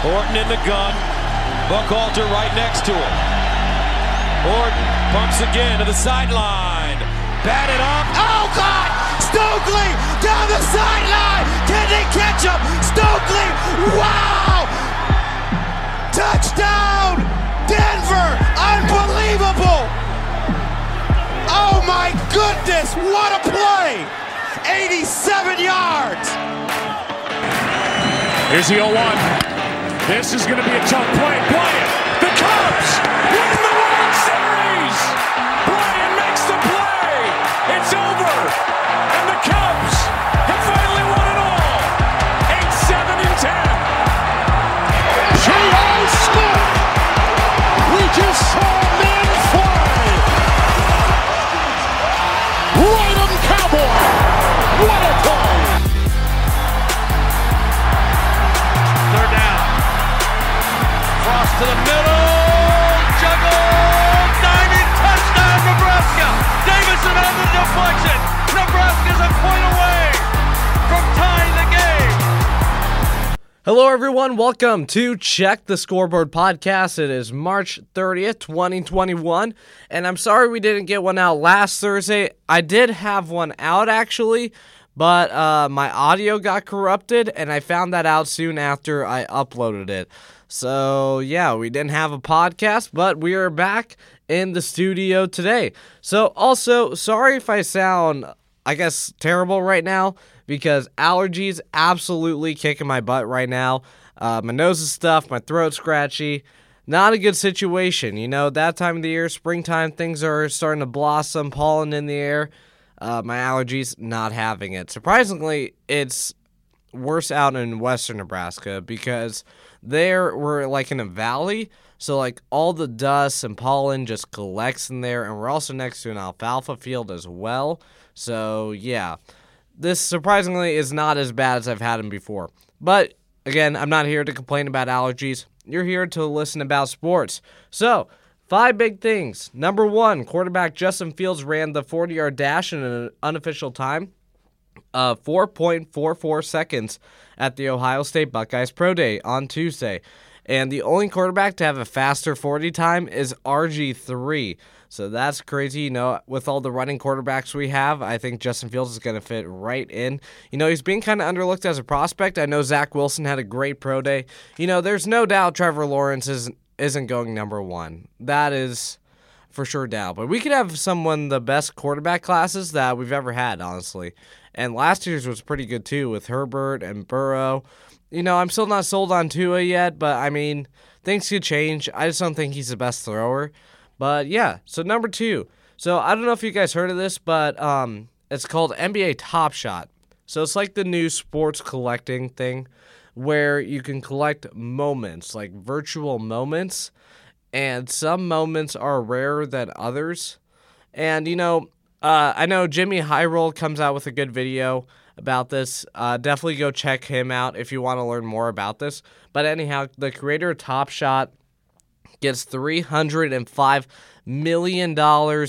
Orton in the gun. Buckhalter right next to him. Orton pumps again to the sideline. Batted up. Oh, God! Stokley down the sideline. Can they catch him? Stokley. Wow! Touchdown! Denver! Unbelievable! Oh, my goodness! What a play! 87 yards! Here's the 0 1. This is going to be a tough play. Bryant, the Cubs Hello, everyone. Welcome to Check the Scoreboard podcast. It is March 30th, 2021. And I'm sorry we didn't get one out last Thursday. I did have one out actually, but uh, my audio got corrupted, and I found that out soon after I uploaded it. So, yeah, we didn't have a podcast, but we are back in the studio today. So, also, sorry if I sound I guess terrible right now because allergies absolutely kicking my butt right now. Uh, my nose is stuffed, my throat's scratchy. Not a good situation. You know, that time of the year, springtime, things are starting to blossom, pollen in the air. Uh, my allergies, not having it. Surprisingly, it's worse out in western Nebraska because there we're like in a valley, so like all the dust and pollen just collects in there, and we're also next to an alfalfa field as well. So yeah, this surprisingly is not as bad as I've had them before. But again, I'm not here to complain about allergies. You're here to listen about sports. So. Five big things. Number one, quarterback Justin Fields ran the 40 yard dash in an unofficial time of 4.44 seconds at the Ohio State Buckeyes Pro Day on Tuesday. And the only quarterback to have a faster 40 time is RG3. So that's crazy. You know, with all the running quarterbacks we have, I think Justin Fields is going to fit right in. You know, he's being kind of underlooked as a prospect. I know Zach Wilson had a great pro day. You know, there's no doubt Trevor Lawrence isn't, isn't going number one. That is for sure doubt. But we could have someone the best quarterback classes that we've ever had, honestly. And last year's was pretty good too with Herbert and Burrow. You know, I'm still not sold on Tua yet, but I mean, things could change. I just don't think he's the best thrower. But yeah, so number two. So I don't know if you guys heard of this, but um, it's called NBA Top Shot. So it's like the new sports collecting thing where you can collect moments, like virtual moments, and some moments are rarer than others. And you know, uh, I know Jimmy Hyroll comes out with a good video about this. Uh, definitely go check him out if you want to learn more about this. But anyhow, the creator of Top Shot gets $305 million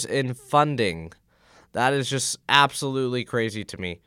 in funding. That is just absolutely crazy to me.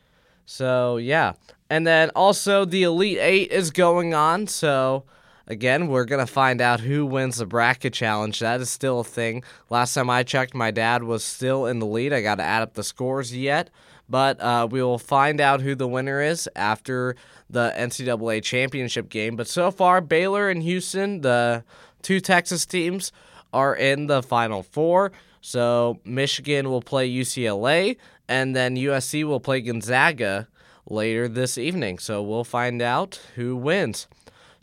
So, yeah. And then also, the Elite Eight is going on. So, again, we're going to find out who wins the bracket challenge. That is still a thing. Last time I checked, my dad was still in the lead. I got to add up the scores yet. But uh, we will find out who the winner is after the NCAA championship game. But so far, Baylor and Houston, the two Texas teams, are in the Final Four. So Michigan will play UCLA, and then USC will play Gonzaga later this evening. So we'll find out who wins.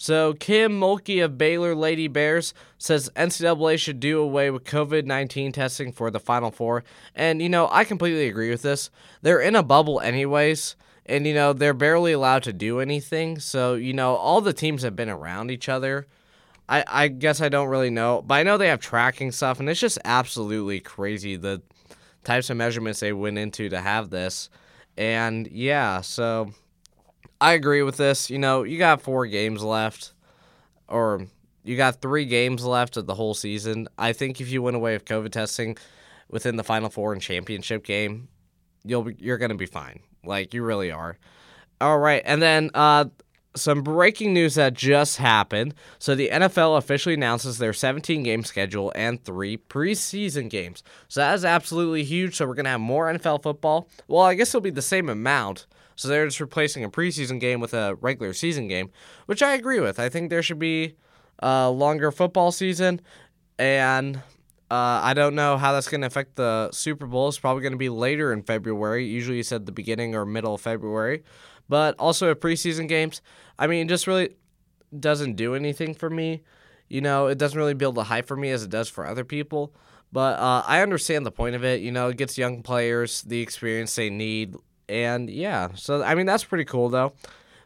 So Kim Mulkey of Baylor Lady Bears says NCAA should do away with COVID 19 testing for the Final Four. And, you know, I completely agree with this. They're in a bubble, anyways. And, you know, they're barely allowed to do anything. So, you know, all the teams have been around each other. I, I guess I don't really know. But I know they have tracking stuff. And it's just absolutely crazy the types of measurements they went into to have this. And, yeah, so I agree with this. You know, you got four games left, or you got three games left of the whole season. I think if you went away with COVID testing within the Final Four and championship game, you'll be, you're gonna be fine. Like you really are. All right, and then uh, some breaking news that just happened. So the NFL officially announces their 17 game schedule and three preseason games. So that is absolutely huge. So we're gonna have more NFL football. Well, I guess it'll be the same amount. So they're just replacing a preseason game with a regular season game, which I agree with. I think there should be a longer football season, and uh, I don't know how that's going to affect the Super Bowl. It's probably going to be later in February. Usually, you said the beginning or middle of February but also preseason games. I mean, just really doesn't do anything for me. You know, it doesn't really build a hype for me as it does for other people. But uh, I understand the point of it. You know, it gets young players the experience they need. And yeah, so I mean, that's pretty cool though.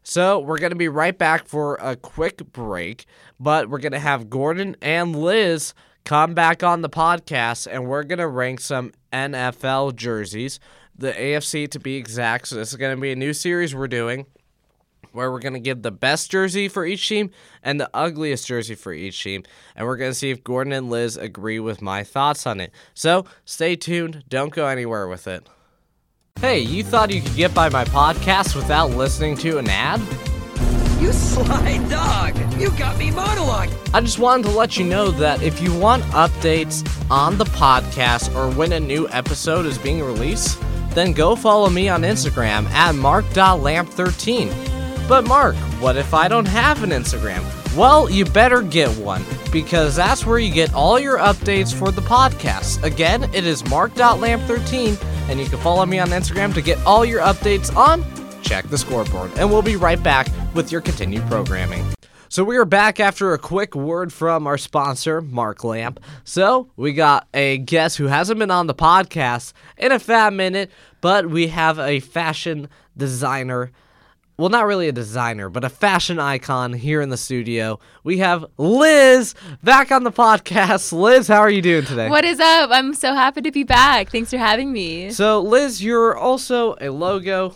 So we're going to be right back for a quick break, but we're going to have Gordon and Liz come back on the podcast and we're going to rank some NFL jerseys the AFC to be exact. So this is going to be a new series we're doing where we're going to give the best jersey for each team and the ugliest jersey for each team. And we're going to see if Gordon and Liz agree with my thoughts on it. So stay tuned. Don't go anywhere with it. Hey, you thought you could get by my podcast without listening to an ad? You sly dog! You got me monologue! I just wanted to let you know that if you want updates on the podcast or when a new episode is being released, then go follow me on Instagram at mark.lamp13. But Mark, what if I don't have an Instagram? Well, you better get one because that's where you get all your updates for the podcast. Again, it is mark.lamp13 and you can follow me on Instagram to get all your updates on Check the Scoreboard. And we'll be right back with your continued programming. So we are back after a quick word from our sponsor, Mark Lamp. So we got a guest who hasn't been on the podcast in a fat minute, but we have a fashion designer. Well, not really a designer, but a fashion icon here in the studio. We have Liz back on the podcast. Liz, how are you doing today? What is up? I'm so happy to be back. Thanks for having me. So, Liz, you're also a logo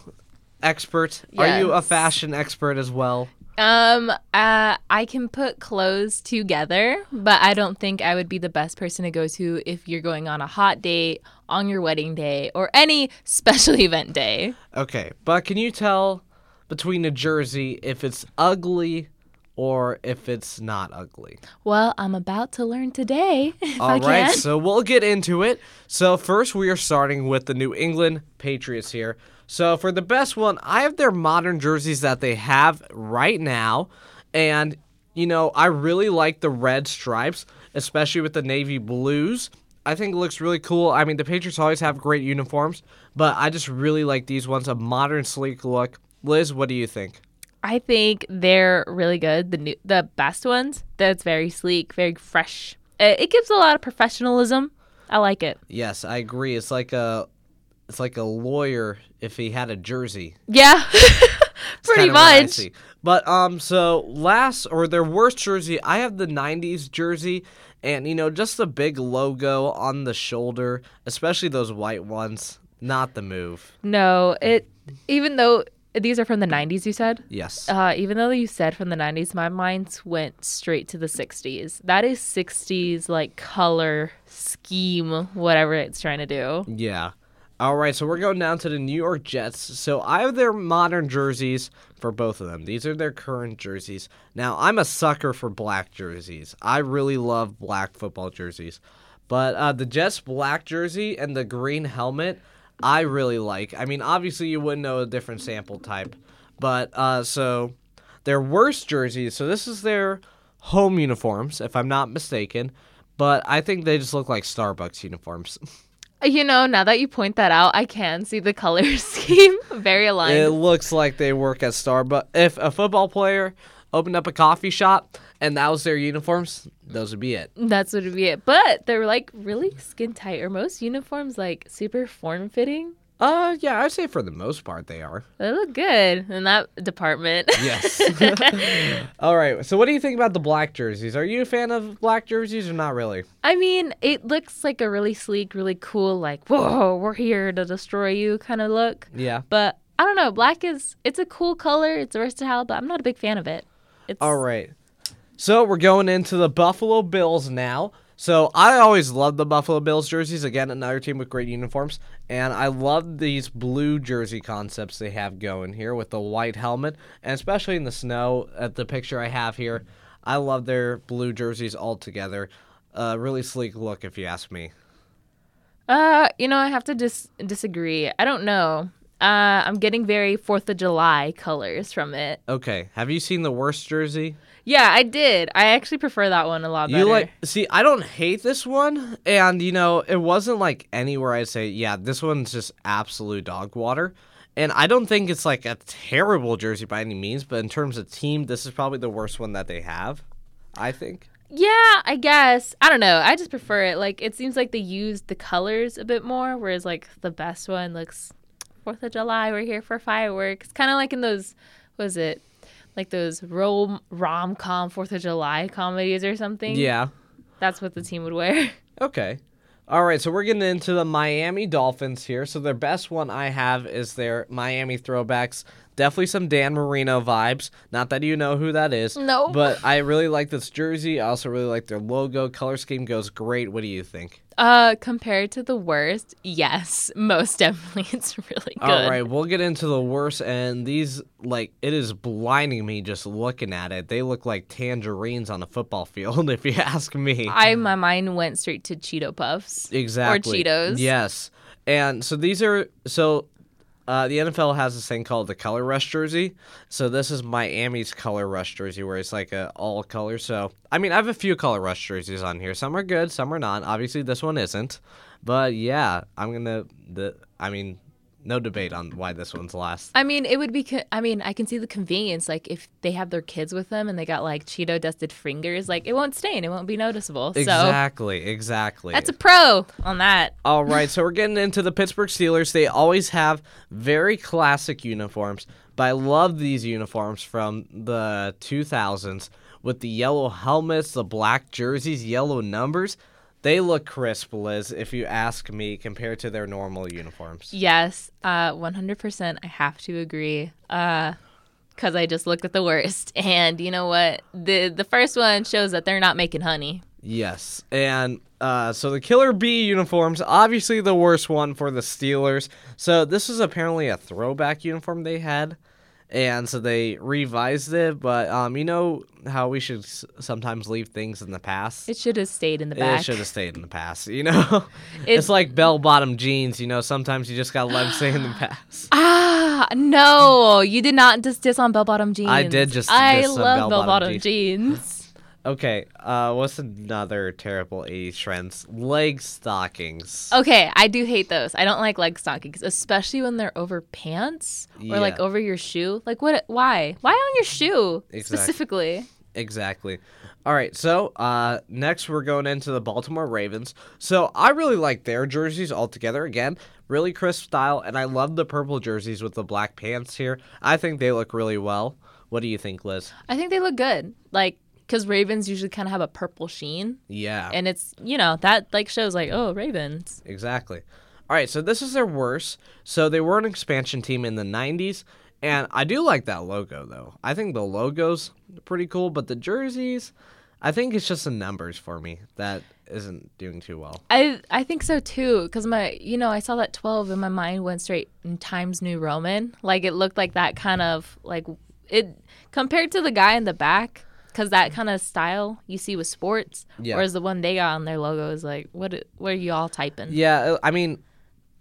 expert. Yes. Are you a fashion expert as well? Um, uh, I can put clothes together, but I don't think I would be the best person to go to if you're going on a hot date, on your wedding day, or any special event day. Okay, but can you tell between a jersey if it's ugly or if it's not ugly? Well, I'm about to learn today. All right, so we'll get into it. So first, we are starting with the New England Patriots here. So for the best one, I have their modern jerseys that they have right now, and you know I really like the red stripes, especially with the navy blues. I think it looks really cool. I mean, the Patriots always have great uniforms, but I just really like these ones, a modern, sleek look. Liz, what do you think? I think they're really good. The new, the best ones. That's very sleek, very fresh. It, it gives a lot of professionalism. I like it. Yes, I agree. It's like a, it's like a lawyer if he had a jersey. Yeah, pretty kinda what I much. But um, so last or their worst jersey, I have the '90s jersey, and you know just the big logo on the shoulder, especially those white ones. Not the move. No, it. Even though these are from the '90s, you said. Yes. Uh, even though you said from the 90s, my mind went straight to the 60s. That is 60s, like color scheme, whatever it's trying to do. Yeah. All right, so we're going down to the New York Jets. So I have their modern jerseys for both of them. These are their current jerseys. Now, I'm a sucker for black jerseys. I really love black football jerseys. But uh, the Jets black jersey and the green helmet, I really like. I mean, obviously, you wouldn't know a different sample type. But uh, so their worst jerseys, so this is their home uniforms, if I'm not mistaken. But I think they just look like Starbucks uniforms. You know, now that you point that out, I can see the color scheme. Very aligned. It looks like they work at Starbucks. If a football player opened up a coffee shop and that was their uniforms, those would be it. That's what it'd be it. But they're like really skin tight. Are most uniforms like super form fitting? Uh, yeah, I'd say for the most part they are. They look good in that department. Yes. All right. So, what do you think about the black jerseys? Are you a fan of black jerseys or not really? I mean, it looks like a really sleek, really cool, like, whoa, we're here to destroy you kind of look. Yeah. But I don't know. Black is it's a cool color. It's versatile, but I'm not a big fan of it. It's All right. So, we're going into the Buffalo Bills now. So I always love the Buffalo Bills jerseys. Again, another team with great uniforms, and I love these blue jersey concepts they have going here with the white helmet, and especially in the snow. At the picture I have here, I love their blue jerseys altogether. Uh, really sleek look, if you ask me. Uh, you know, I have to dis- disagree. I don't know. Uh, I'm getting very Fourth of July colors from it. Okay, have you seen the worst jersey? Yeah, I did. I actually prefer that one a lot better. You like see, I don't hate this one, and you know, it wasn't like anywhere I'd say, yeah, this one's just absolute dog water. And I don't think it's like a terrible jersey by any means, but in terms of team, this is probably the worst one that they have. I think. Yeah, I guess. I don't know. I just prefer it. Like it seems like they used the colors a bit more, whereas like the best one looks Fourth of July. We're here for fireworks. Kind of like in those, was it, like those rom rom com Fourth of July comedies or something. Yeah. that's what the team would wear. Okay. All right, so we're getting into the Miami Dolphins here. So their best one I have is their Miami throwbacks. Definitely some Dan Marino vibes. Not that you know who that is. No. But I really like this jersey. I also really like their logo. Color scheme goes great. What do you think? Uh, compared to the worst, yes, most definitely, it's really good. All right, we'll get into the worst. And these, like, it is blinding me just looking at it. They look like tangerines on a football field, if you ask me. I my mind went straight to Cheeto Puffs. Exactly. Or Cheetos. Yes. And so these are so uh, the NFL has this thing called the color rush jersey. So this is Miami's color rush jersey where it's like a all color. So I mean I have a few color rush jerseys on here. Some are good, some are not. Obviously this one isn't. But yeah, I'm gonna the I mean no debate on why this one's last. I mean, it would be. Co- I mean, I can see the convenience. Like, if they have their kids with them and they got like Cheeto dusted fingers, like it won't stain. It won't be noticeable. So Exactly, exactly. that's a pro on that. All right, so we're getting into the Pittsburgh Steelers. They always have very classic uniforms, but I love these uniforms from the 2000s with the yellow helmets, the black jerseys, yellow numbers. They look crisp, Liz, if you ask me, compared to their normal uniforms. Yes, uh, one hundred percent. I have to agree. Uh, because I just looked at the worst, and you know what? the The first one shows that they're not making honey. Yes, and uh, so the Killer Bee uniforms, obviously the worst one for the Steelers. So this is apparently a throwback uniform they had, and so they revised it. But um, you know how we should s- sometimes leave things in the past. It should have stayed in the past. It should have stayed in the past. You know, It- it's like bell bottom jeans. You know, sometimes you just gotta let them stay in the past. Ah, no, you did not just diss on bell bottom jeans. I did just I diss on love bell-bottom bell bottom jeans. jeans. Okay, uh, what's another terrible '80s trends? Leg stockings. Okay, I do hate those. I don't like leg stockings, especially when they're over pants or like over your shoe. Like what? Why? Why on your shoe Exactly. specifically? Exactly. All right, so uh, next we're going into the Baltimore Ravens. So I really like their jerseys altogether. Again, really crisp style, and I love the purple jerseys with the black pants here. I think they look really well. What do you think, Liz? I think they look good. Like because Ravens usually kind of have a purple sheen, Yeah, and it's you know that like shows like oh Ravens. exactly. All right, so this is their worst. So they were an expansion team in the 90s, and I do like that logo, though. I think the logo's pretty cool, but the jerseys, I think it's just the numbers for me that isn't doing too well. I I think so too because my you know I saw that twelve and my mind went straight in Times New Roman like it looked like that kind of like it compared to the guy in the back because that kind of style you see with sports Yeah. whereas the one they got on their logo is like what what are you all typing Yeah, I mean,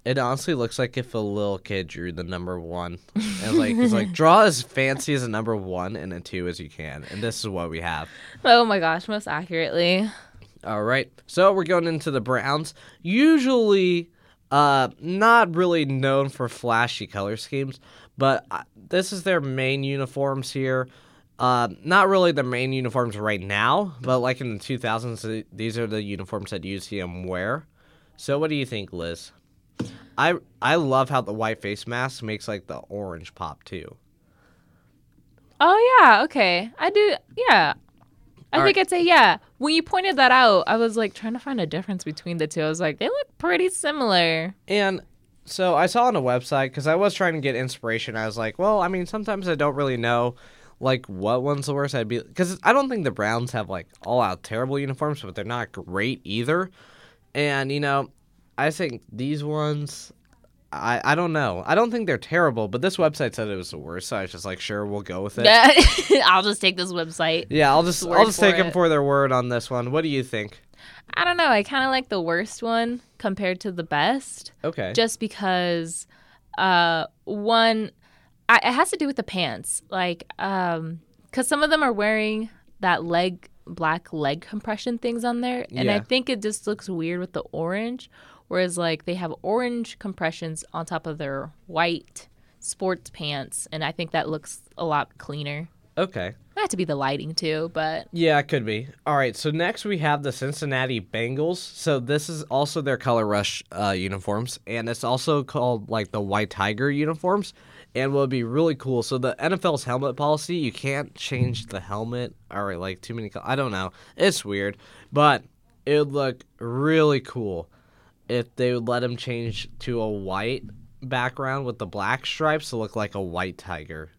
it honestly looks like if a little kid drew the number one, and like it's like draw as fancy as a number one and a two as you can, and this is what we have. oh my gosh most accurately All right, so we're going into the Browns. Usually, uh, not really known for flashy color schemes, but uh, this is their main uniforms here. Uh, not really the main uniforms right now, but like in the 2000s, these are the uniforms that you see them wear. So, what do you think, Liz? I I love how the white face mask makes like the orange pop too. oh yeah okay I do yeah I All think right. I'd say yeah when you pointed that out I was like trying to find a difference between the two I was like they look pretty similar And so I saw on a website because I was trying to get inspiration. I was like, well, I mean, sometimes I don't really know like what one's the worst, I'd be because I don't think the Browns have like all out terrible uniforms, but they're not great either. And you know, I think these ones. I, I don't know. I don't think they're terrible, but this website said it was the worst, so I was just like, sure, we'll go with it. Yeah, I'll just take this website. Yeah, I'll just I'll just take them for their word on this one. What do you think? I don't know. I kind of like the worst one compared to the best, Okay. just because uh, one, I, it has to do with the pants. Like, um, because some of them are wearing that leg black leg compression things on there, and I think it just looks weird with the orange. Whereas, like, they have orange compressions on top of their white sports pants, and I think that looks a lot cleaner. okay. Might have to be the lighting too, but Yeah, it could be. All right, so next we have the Cincinnati Bengals. So this is also their color rush uh, uniforms, and it's also called like the White Tiger uniforms. And what would be really cool? So the NFL's helmet policy, you can't change the helmet or like too many. I don't know. It's weird, but it would look really cool if they would let him change to a white background with the black stripes to look like a white tiger.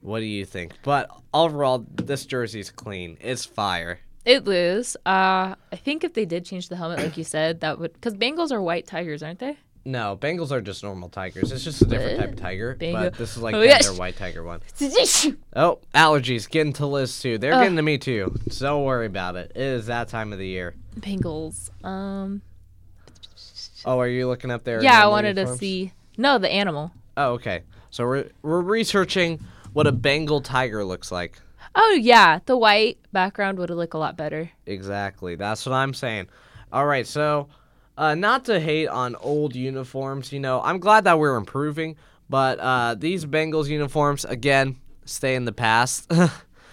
What do you think? But overall, this jersey's clean. It's fire. It is. Uh, I think if they did change the helmet, like you said, that would because Bengals are white tigers, aren't they? No, Bengals are just normal tigers. It's just a different type of tiger. But this is like Oh, their- yes. white tiger one. Oh, allergies getting to Liz too. They're getting to me too. So don't worry about it. It is that time of the year. Bengals. Um, Oh, are you looking up there? yeah, I wanted to see. No, the animal. Oh, okay. So we're we're researching what a Bengal tiger looks like. Oh yeah, the white background would look a lot better. Exactly. That's what I'm saying. All right, so uh, not to hate on old uniforms, you know, I'm glad that we're improving, but uh, these Bengals uniforms again stay in the past,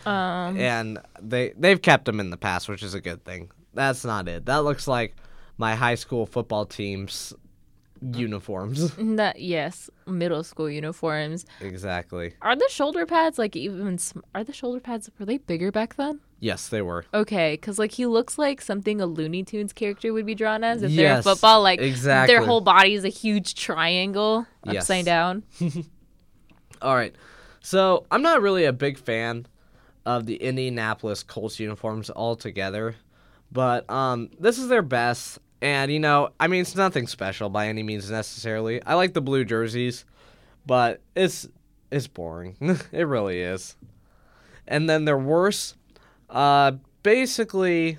Um, and they they've kept them in the past, which is a good thing. That's not it. That looks like my high school football team's uniforms. that yes, middle school uniforms. exactly. Are the shoulder pads like even? Are the shoulder pads were they bigger back then? Yes, they were. Okay, because like he looks like something a Looney Tunes character would be drawn as if they're in Yes, football. Like exactly. their whole body is a huge triangle Yes. upside down. All right. So I'm not really a big fan of the Indianapolis Colts uniforms altogether, but um, this is their best. And you know, I mean, it's nothing special by any means necessarily. I like the blue jerseys, but it's it's boring. it really is. And then their worst, uh, basically,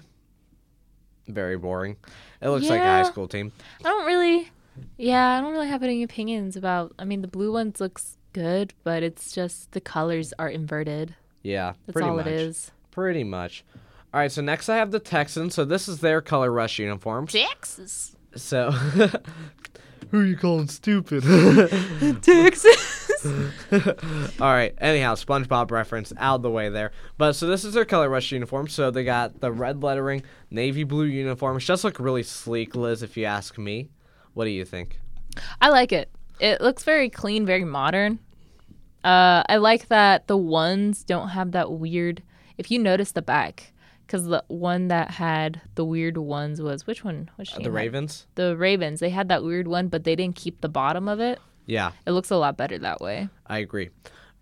very boring. It looks like a high school team. I don't really, yeah, I don't really have any opinions about. I mean, the blue ones looks good, but it's just the colors are inverted. Yeah, That's pretty all much. it is. Pretty much. All right, so next I have the Texans. So this is their color rush uniforms. Texas. So who are you calling stupid? Texas. All right. Anyhow, SpongeBob reference out of the way there. But so this is their color rush uniform. So they got the red lettering, navy blue uniforms. Just look really sleek, Liz. If you ask me, what do you think? I like it. It looks very clean, very modern. Uh, I like that the ones don't have that weird. If you notice the back, because the one that had the weird ones was which one? Which Uh, the had- Ravens. The Ravens. They had that weird one, but they didn't keep the bottom of it. Yeah, It looks a lot better that way. I agree.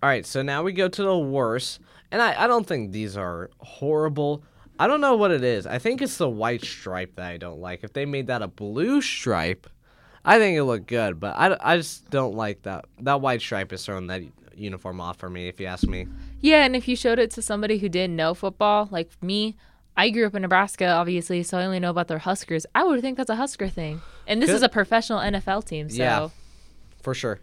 All right, so now we go to the worst, and I, I don't think these are horrible. I don't know what it is. I think it's the white stripe that I don't like. If they made that a blue stripe, I think it looked good, but I, I just don't like that. That white stripe is throwing that uniform off for me, if you ask me. Yeah, and if you showed it to somebody who didn't know football, like me, I grew up in Nebraska, obviously, so I only know about their Huskers. I would think that's a Husker thing. And this is a professional NFL team, so Yeah. For sure.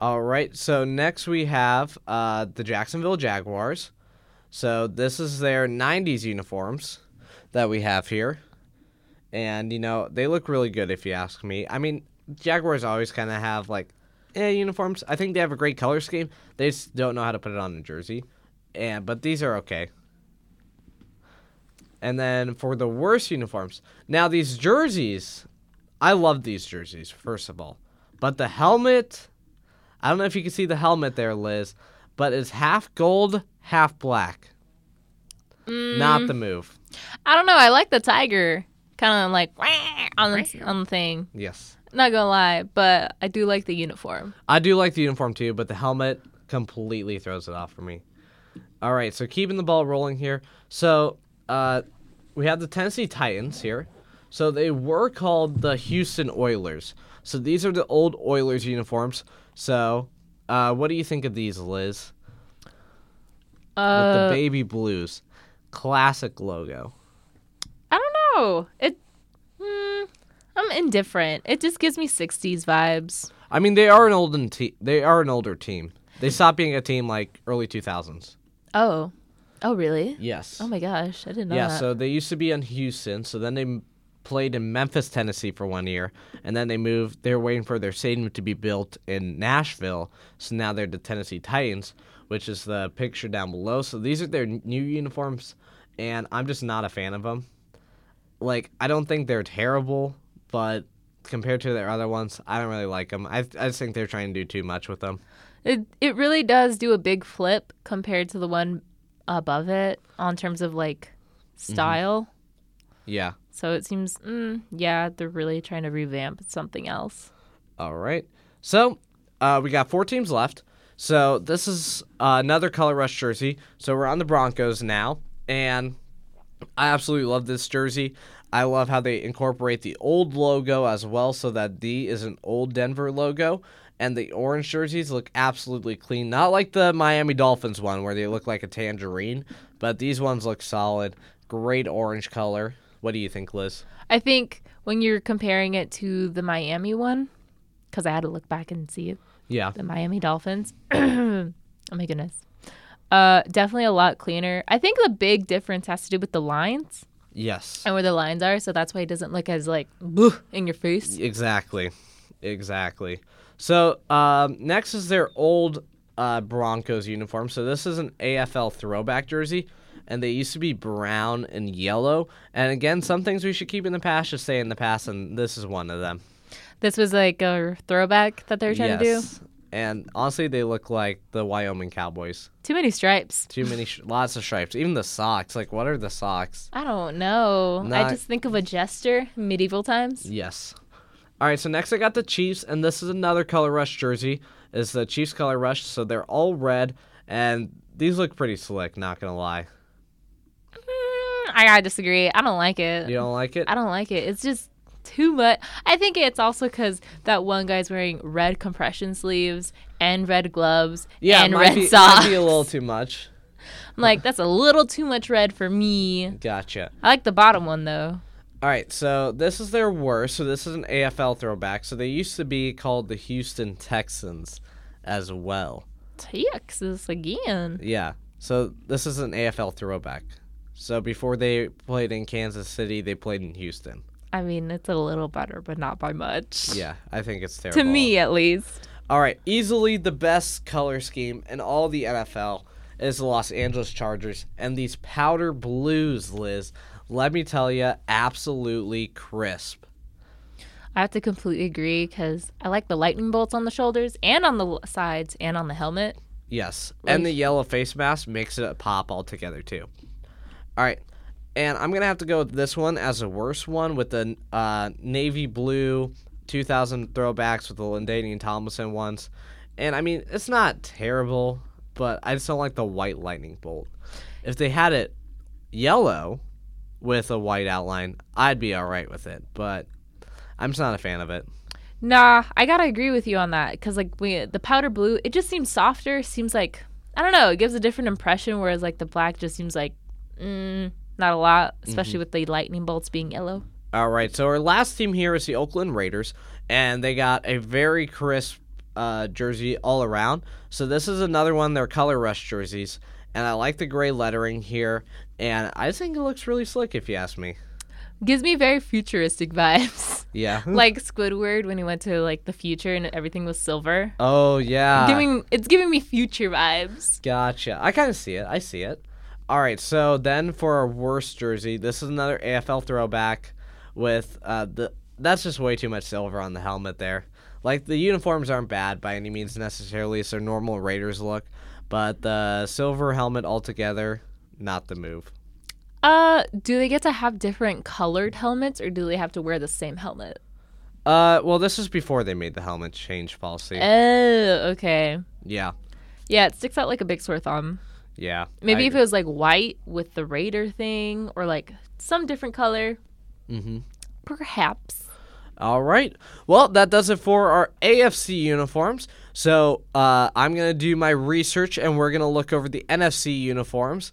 All right, so next we have uh, the Jacksonville Jaguars. So this is their 90s uniforms that we have here. And, you know, they look really good if you ask me. I mean, Jaguars always kind of have, like, eh, uniforms. I think they have a great color scheme. They just don't know how to put it on a jersey. And But these are okay. And then for the worst uniforms. Now, these jerseys, I love these jerseys, first of all. But the helmet, I don't know if you can see the helmet there, Liz, but it's half gold, half black. Not the move. I don't know. I like the tiger, kind of like on the on the thing. Yes. Not gonna lie, but I do like the uniform. I do like the uniform too, but the helmet completely throws it off for me. All right, so keeping the ball rolling here. So uh, we have the Tennessee Titans here. So they were called the Houston Oilers. So these are the old Oilers uniforms. So uh, what do you think of these, Liz? With the Uh, baby blues, classic logo. I don't know. It. Hmm, I'm indifferent. It just gives me '60s vibes. I mean, they are an olden te- They are an older team. They stopped being a team like early 2000s. Oh, oh really? Yes. Oh my gosh, I didn't know Yeah, that. so they used to be in Houston. So then they played in Memphis, Tennessee for one year, and then they moved. They're waiting for their stadium to be built in Nashville. So now they're the Tennessee Titans, which is the picture down below. So these are their new uniforms, and I'm just not a fan of them. Like I don't think they're terrible, but compared to their other ones, I don't really like them. I I just think they're trying to do too much with them. It it really does do a big flip compared to the one above it on terms of like Mm-hmm. style. Yeah. So it seems, mm, yeah, they're really trying to revamp something else. All right. So uh, we got four teams left. So this is uh, another color rush jersey. So we're on the Broncos now, and I absolutely love this jersey. I love how they incorporate the old logo as well, so that D is an old Denver logo, and the orange jerseys look absolutely clean. Not like the Miami Dolphins one where they look like a tangerine, but these ones look solid. Great orange color. What do you think, Liz? I think when you're comparing it to the Miami one, because I had to look back and see it, Yeah. the Miami Dolphins. oh my goodness. Uh, definitely a lot cleaner. I think the big difference has to do with the lines Yes. and where the lines are, so that's why it doesn't look as like in your face. Exactly, exactly. So um, next is their old uh, Broncos uniform. So this is an AFL throwback jersey, and they used to be brown and yellow. And again, some things we should keep in the past just stay in the past, and this is one of them. This was like a throwback that they're trying to do. Yes. And honestly, they look like the Wyoming Cowboys. Too many stripes. Too many, sh- lots of stripes. Even the socks. Like, what are the socks? I don't know. I just think of a jester, medieval times. Yes. All right, so next I got the Chiefs, and this is another color rush jersey. Is the Chiefs color rush? So they're all red, and these look pretty slick. Not gonna lie. I gotta disagree. I don't like it. You don't like it? I don't like it. It's just too much. I think it's also because that one guy's wearing red compression sleeves and red gloves yeah, and red be, socks. Might be a little too much. I'm like, that's a little too much red for me. Gotcha. I like the bottom one though. All right, so this is their worst. So this is an AFL throwback. So they used to be called the Houston Texans, as well. Texas again. Yeah. So this is an AFL throwback. So before they played in Kansas City, they played in Houston. I mean, it's a little better, but not by much. Yeah, I think it's terrible. To me, at least. All right, easily the best color scheme in all the NFL is the Los Angeles Chargers and these powder blues, Liz. Let me tell you, absolutely crisp. I have to completely agree because I like the lightning bolts on the shoulders and on the sides and on the helmet. Yes, and the yellow face mask makes it pop altogether too. All right, and I'm gonna have to go with this one as a worst one with the uh, navy blue 2000 throwbacks with the LaDainian Tomlinson ones, and I mean it's not terrible, but I just don't like the white lightning bolt. If they had it yellow with a white outline, I'd be all right with it, but I'm just not a fan of it. Nah, I gotta agree with you on that because like we the powder blue, it just seems softer. Seems like I don't know, it gives a different impression. Whereas like the black just seems like mm, not a lot, especially with the lightning bolts being yellow. All right, so our last team here is the Oakland Raiders, and they got a very crisp uh, jersey all around. So this is another one of their color rush jerseys, and I like the gray lettering here, and I think it looks really slick if you ask me. Gives me very futuristic vibes, Yeah. like Squidward when he went to like the future and everything was silver. oh yeah. giving it's giving me future vibes. Gotcha. I kind of see it. I see it. All right. So then for our worst jersey, this is another AFL throwback with uh, the. That's just way too much silver on the helmet there. Like the uniforms aren't bad by any means necessarily. It's their normal Raiders look, but the silver helmet altogether, not the move. Uh, do they get to have different colored helmets or do they have to wear the same helmet? Uh, well, this is before they made the helmet change policy. Oh, okay. yeah. Yeah, it sticks out like a big sore thumb. Yeah. Maybe I if it was like white with the Raider thing or like some different color. Mm-hmm. Perhaps. All right. Well, that does it for our AFC uniforms. So uh, I'm going to do my research and we're going to look over the NFC uniforms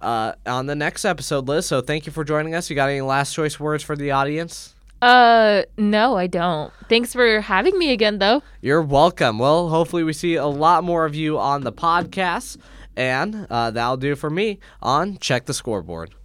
uh, on the next episode, Liz. So thank you for joining us. You got any last choice words for the audience? Uh, no, I don't. Thanks for having me again, though. You're welcome. Well, hopefully, we see a lot more of you on the podcast. And uh, that'll do for me on Check the Scoreboard.